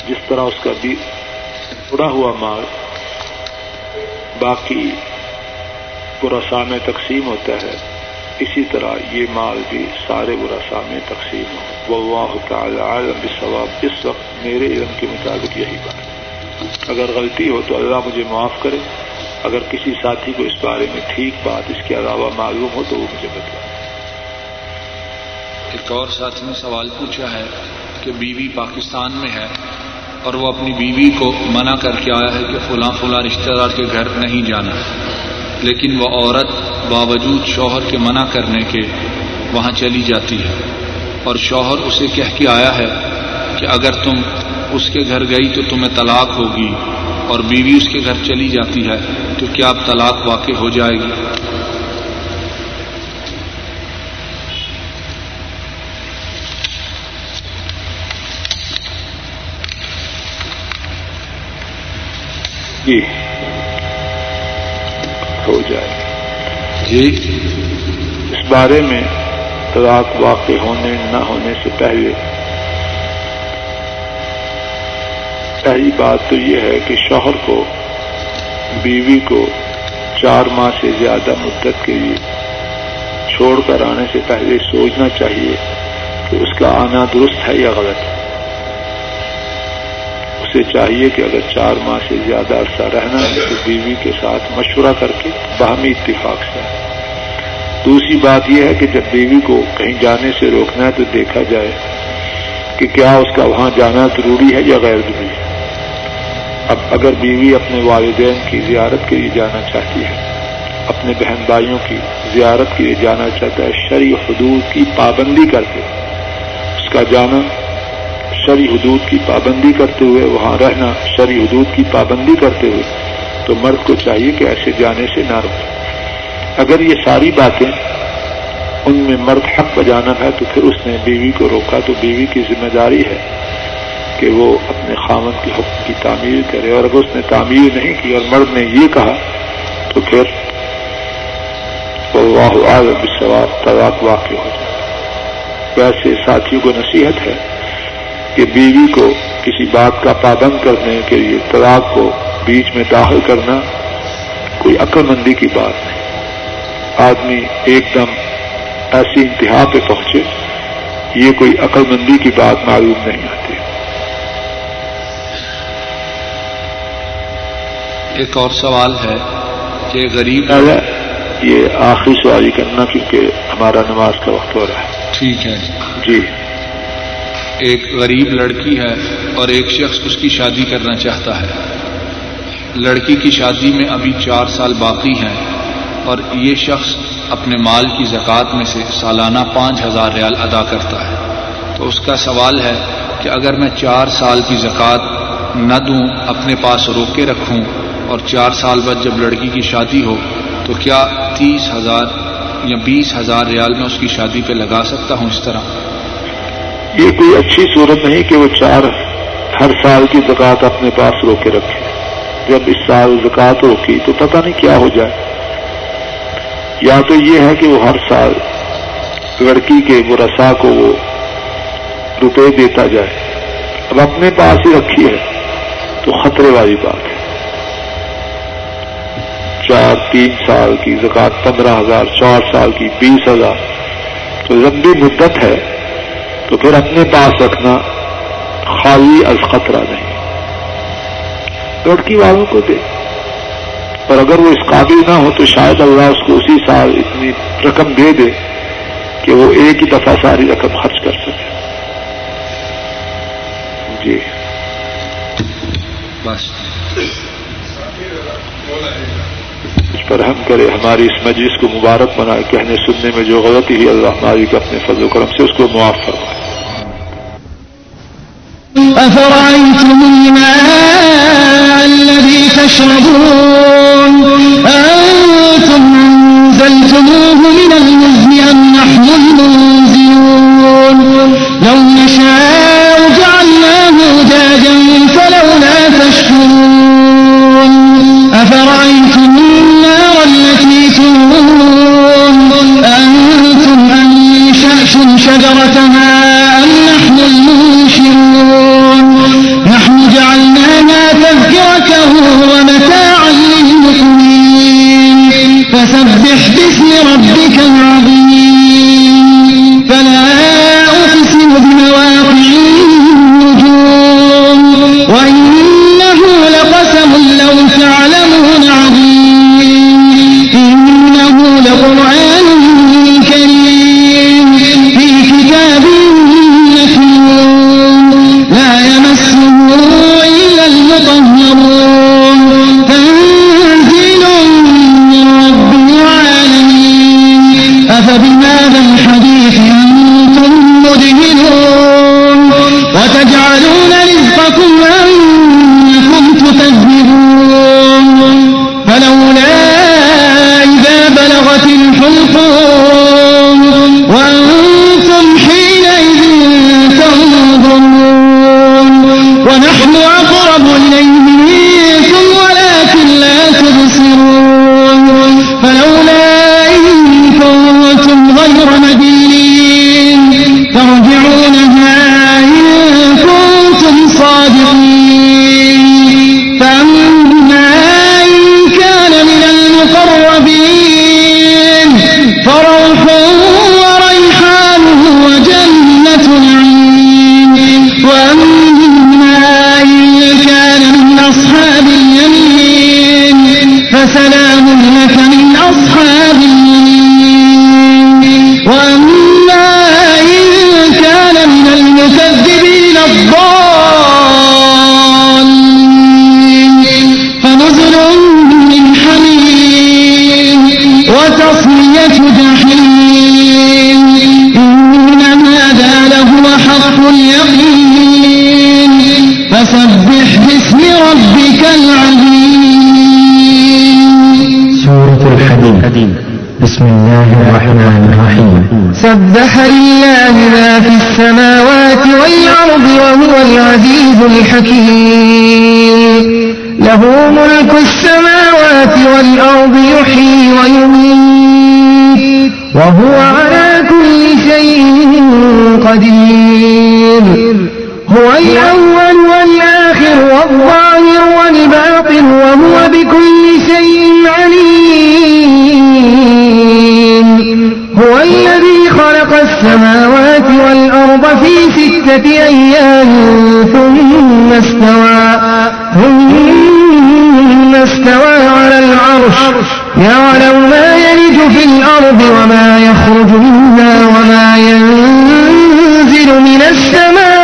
جس طرح اس کا اڑا ہوا مال باقی ورثا میں تقسیم ہوتا ہے، اسی طرح یہ مال بھی سارے برسا میں تقسیم ہو واللہ تعالی عالم ثواب اس وقت میرے علم کے مطابق یہی بات اگر غلطی ہو تو اللہ مجھے معاف کرے۔ اگر کسی ساتھی کو اس بارے میں ٹھیک بات اس کے علاوہ معلوم ہو تو وہ مجھے بتائے ایک اور ساتھی نے سوال پوچھا ہے کہ بیوی پاکستان میں ہے۔ اور وہ اپنی بیوی کو منع کر کے آیا ہے کہ فلاں فلاں رشتہ دار کے گھر نہیں جانا۔ لیکن وہ عورت باوجود شوہر کے منع کرنے کے وہاں چلی جاتی ہے۔ اور شوہر اسے کہہ کے آیا ہے کہ اگر تم اس کے گھر گئی تو تمہیں طلاق ہوگی اور بیوی اس کے گھر چلی جاتی ہے تو کیا اب طلاق واقع ہو جائے گی؟ جی ہو جائے۔ جی اس بارے میں طلاق واقع ہونے نہ ہونے سے پہلے۔ پہلی بات تو یہ ہے کہ شوہر کو، بیوی کو چار ماہ سے زیادہ مدت کے لیے چھوڑ کر آنے سے پہلے سوچنا چاہیے کہ اس کا آنا درست ہے یا غلط۔ ہے اسے چاہیے کہ اگر چار ماہ سے زیادہ عرصہ رہنا ہے تو بیوی کے ساتھ مشورہ کر کے باہمی اتفاق سے۔ دوسری بات یہ ہے کہ جب بیوی کو کہیں جانے سے روکنا ہے تو دیکھا جائے کہ کیا اس کا وہاں جانا ضروری ہے یا غیر ضروری ہے۔ اب اگر بیوی اپنے والدین کی زیارت کے لیے جانا چاہتی ہے، اپنے بہن بھائیوں کی زیارت کے لیے جانا چاہتا ہے، شرع حدود کی پابندی کر کے اس کا جانا شرع حدود کی پابندی کرتے ہوئے، وہاں رہنا شرع حدود کی پابندی کرتے ہوئے، تو مرد کو چاہیے کہ ایسے جانے سے نہ روکے۔ اگر یہ ساری باتیں ان میں مرد حق بجانب ہے، تو پھر اس نے بیوی کو روکا، تو بیوی کی ذمہ داری ہے کہ وہ اپنے خامن کے حکم کی تعمیر کرے۔ اور اگر اس نے تعمیر نہیں کی اور مرد نے یہ کہا، تو پھر واہ عالم سوال طلاق واقع ہو جائے۔ ویسے ساتھیوں کو نصیحت ہے کہ بیوی کو کسی بات کا پابند کرنے کے لیے طلاق کو بیچ میں داخل کرنا کوئی عقل مندی کی بات نہیں۔ آدمی ایک دم ایسی انتہا پہ پہنچے یہ کوئی عقل مندی کی بات معلوم نہیں آتی۔ ایک اور سوال ہے کہ غریب یہ آخری سوال ہی کرنا کیونکہ ہمارا نماز کا وقت ہو رہا ہے۔ ٹھیک ہے جی۔ ایک غریب لڑکی ہے اور ایک شخص اس کی شادی کرنا چاہتا ہے۔ لڑکی کی شادی میں ابھی چار سال باقی ہیں اور یہ شخص اپنے مال کی زکوٰۃ میں سے سالانہ پانچ ہزار ریال ادا کرتا ہے۔ تو اس کا سوال ہے کہ اگر میں چار سال کی زکوٰۃ نہ دوں، اپنے پاس روک کے رکھوں اور چار سال بعد جب لڑکی کی شادی ہو، تو کیا تیس ہزار یا بیس ہزار ریال میں اس کی شادی پہ لگا سکتا ہوں اس طرح؟ یہ کوئی اچھی صورت نہیں کہ وہ چار ہر سال کی زکات اپنے پاس روکے رکھے۔ جب اس سال زکات روکی تو پتہ نہیں کیا ہو جائے۔ یا تو یہ ہے کہ وہ ہر سال لڑکی کے مرسا کو وہ روپے دیتا جائے۔ اب اپنے پاس ہی رکھی ہے تو خطرے والی بات ہے۔ چار، تین سال کی زکات پندرہ ہزار، چار سال کی بیس ہزار۔ تو لمبی مدت ہے تو پھر اپنے پاس رکھنا خالی از خطرہ نہیں۔ لڑکی والوں کو دے۔ اور اگر وہ اس قابل نہ ہو تو شاید اللہ اس کو اسی سال اتنی رقم دے دے کہ وہ ایک ہی دفعہ ساری رقم خرچ کر سکے۔ جی۔ بس۔ اس پر ہم کرے ہماری اس مجلس کو مبارک بنائے کہنے سننے میں جو غلطی ہے اللہ ہماری کے اپنے فضل و کرم سے اس کو معاف فرمائے۔ أفرأيتم الماء الذي تشربون؟ أنتم استوى. ثم استوى على العرش. يعلم ما يلج في الأرض وما يخرج منها وما ينزل من السماء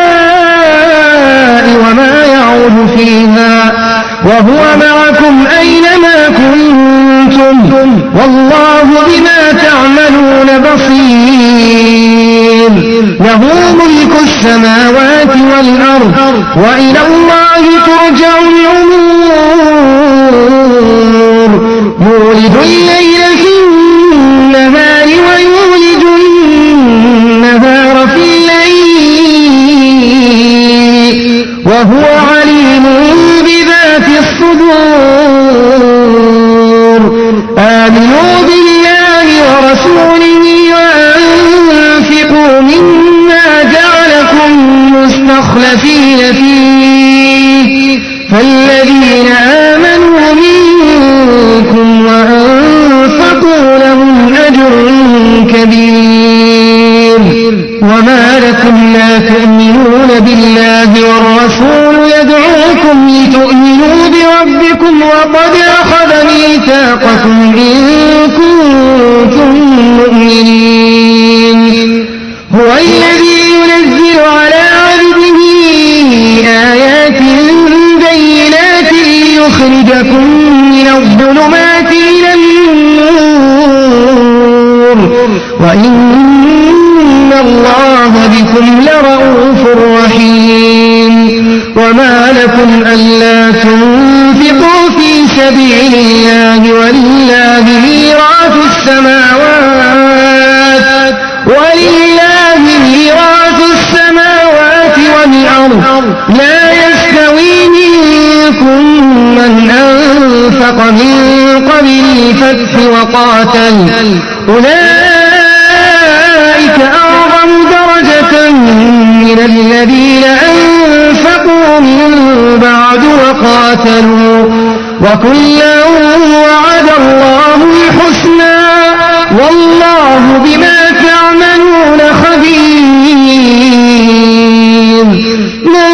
وما يعود فيها. وهو معكم أينما كنتم. والله بما الأرض وإلى الله ترجع الأمور. مولد الليل في النهار ويولد النهار في الليل. وهو ومن قبل الفتح وقاتل أولئك أعظم درجة من الذين أنفقوا من بعد وقاتلوا وكلا وعد الله الحسنى والله بما تعملون خبير من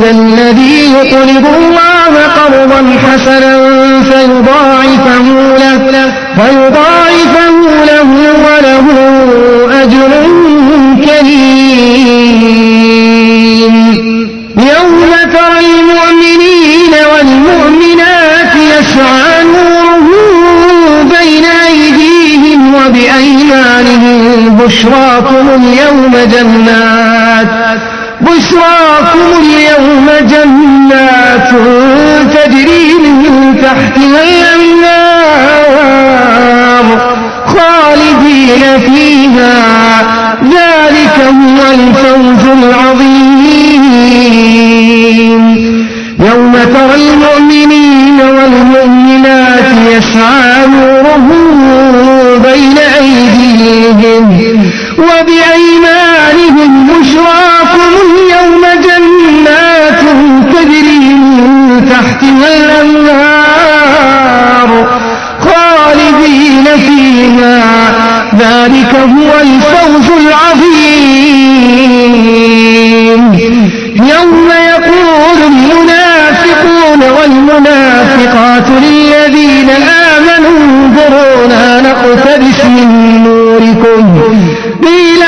ذا الذي يطلب الله قرضا حسنا فيضاعفه له فيضاعفه له وله أجر كريم. يوم ترى المؤمنين والمؤمنات يسعى نورهم بين أيديهم وبأيمانهم. بشراكم اليوم جنات، بشراكم اليوم جنات. فيها ذلك هو الفوز العظيم. يوم ترى المؤمنين والمؤمنات يسعى نورهم هو الفوز العظيم. يوم يقول المنافقون والمنافقات للذين آمنوا انظرونا نقتبس من نوركم. قيل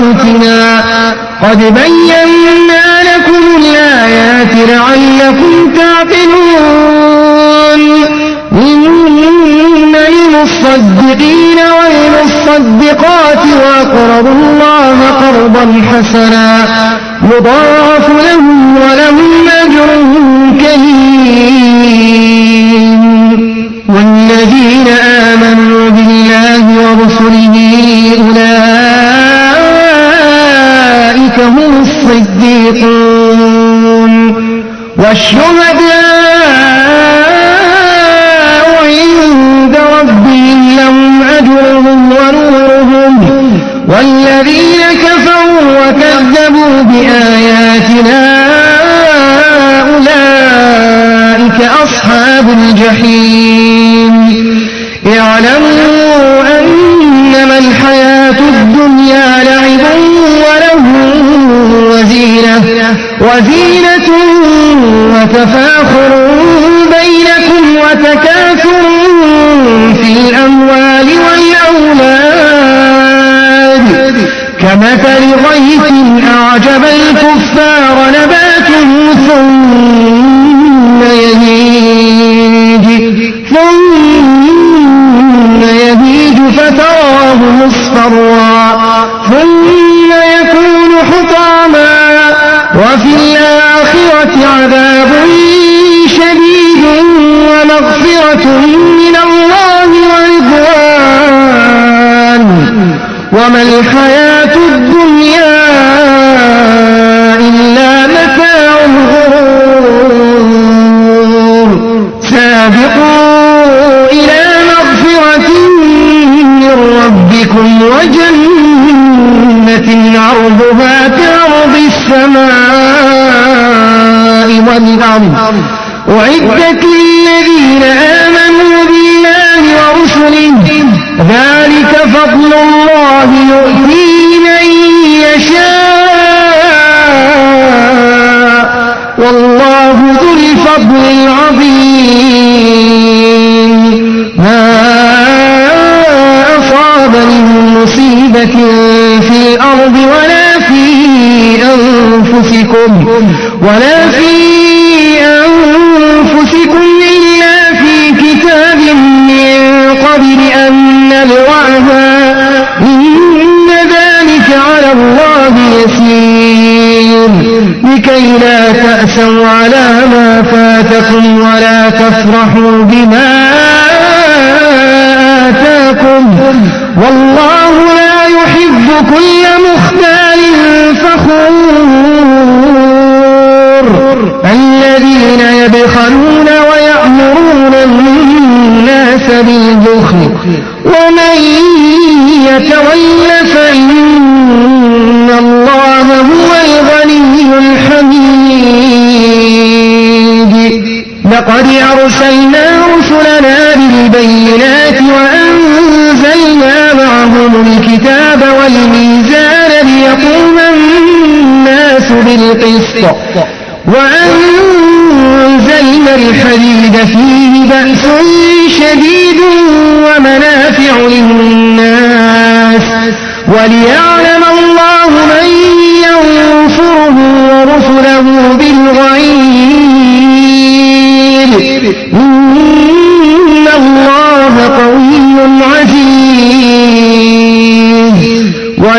موتنا. قد بينا لكم الآيات لعلكم تعقلون. إن المصدقين والمصدقات وأقرضوا الله قربا حسنا. يضاعف لهم ولهم أجر كريم.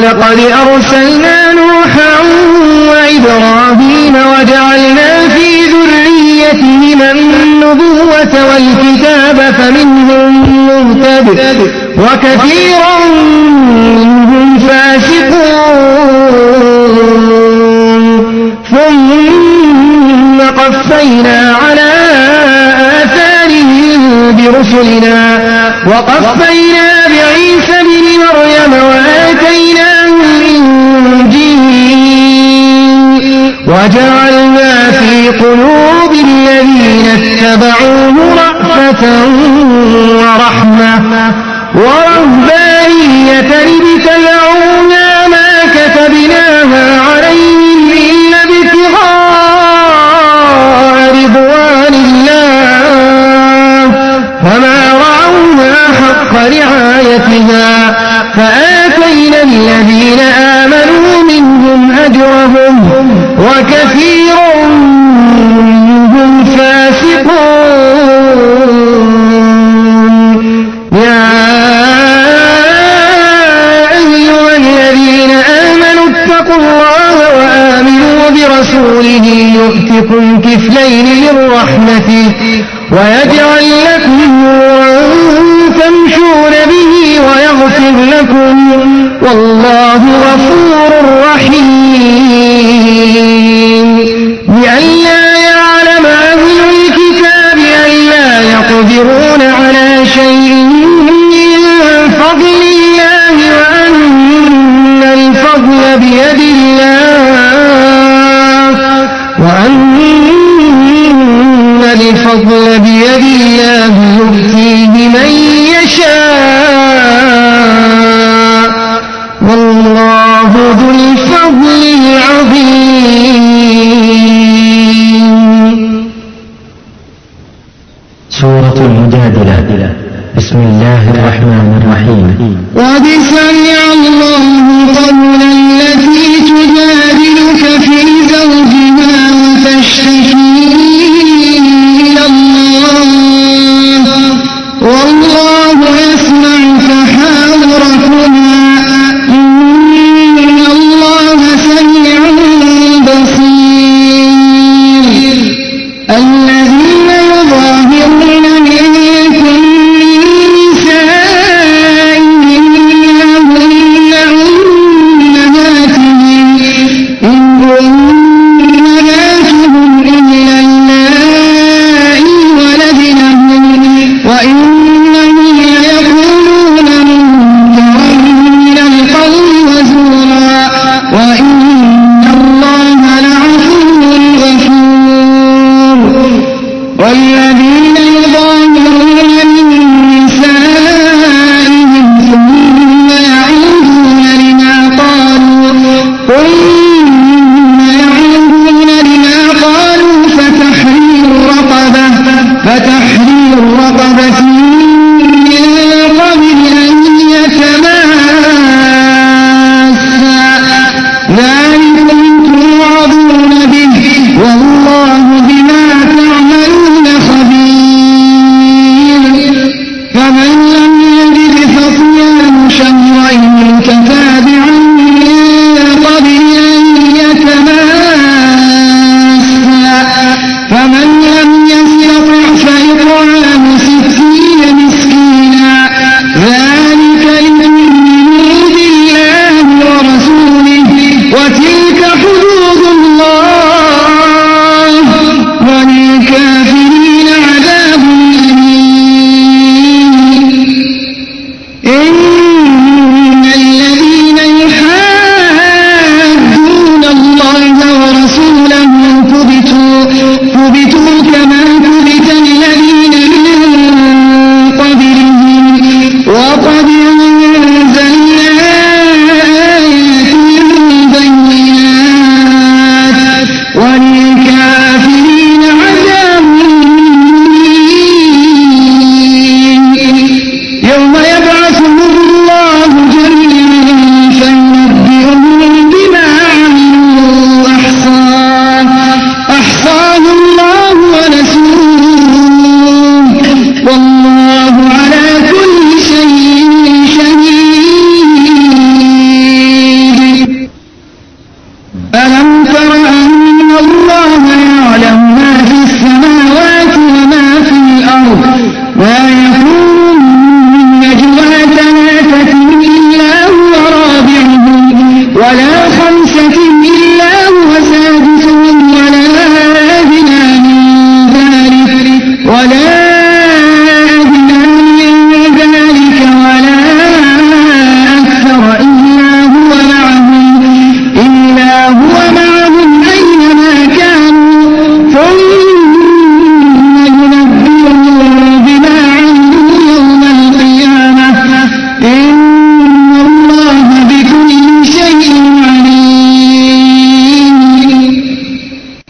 ولقد أرسلنا نوحا وإبراهيم وجعلنا في ذريتهما النبوة والكتاب فمنهم مهتد وكثيرا منهم فاسقون. ثم قفينا على آثارهم برسلنا وقفينا وجعلنا في قلوب الذين اتبعوه رأفة ورحمة. ورهبانية ابتلعونا ما كتبناها عليهم إلا ابتغاء رضوان الله. فما رعوها حق رعايتها، فآتينا الذين آمنوا منهم أجرهم. وكثير منهم فاسقون يا أيها الذين آمنوا اتقوا الله وآمنوا برسوله يؤتكم كفلين من رحمته ويجعل لكم نورا تمشون به ويغفر لكم والله غفور رحيم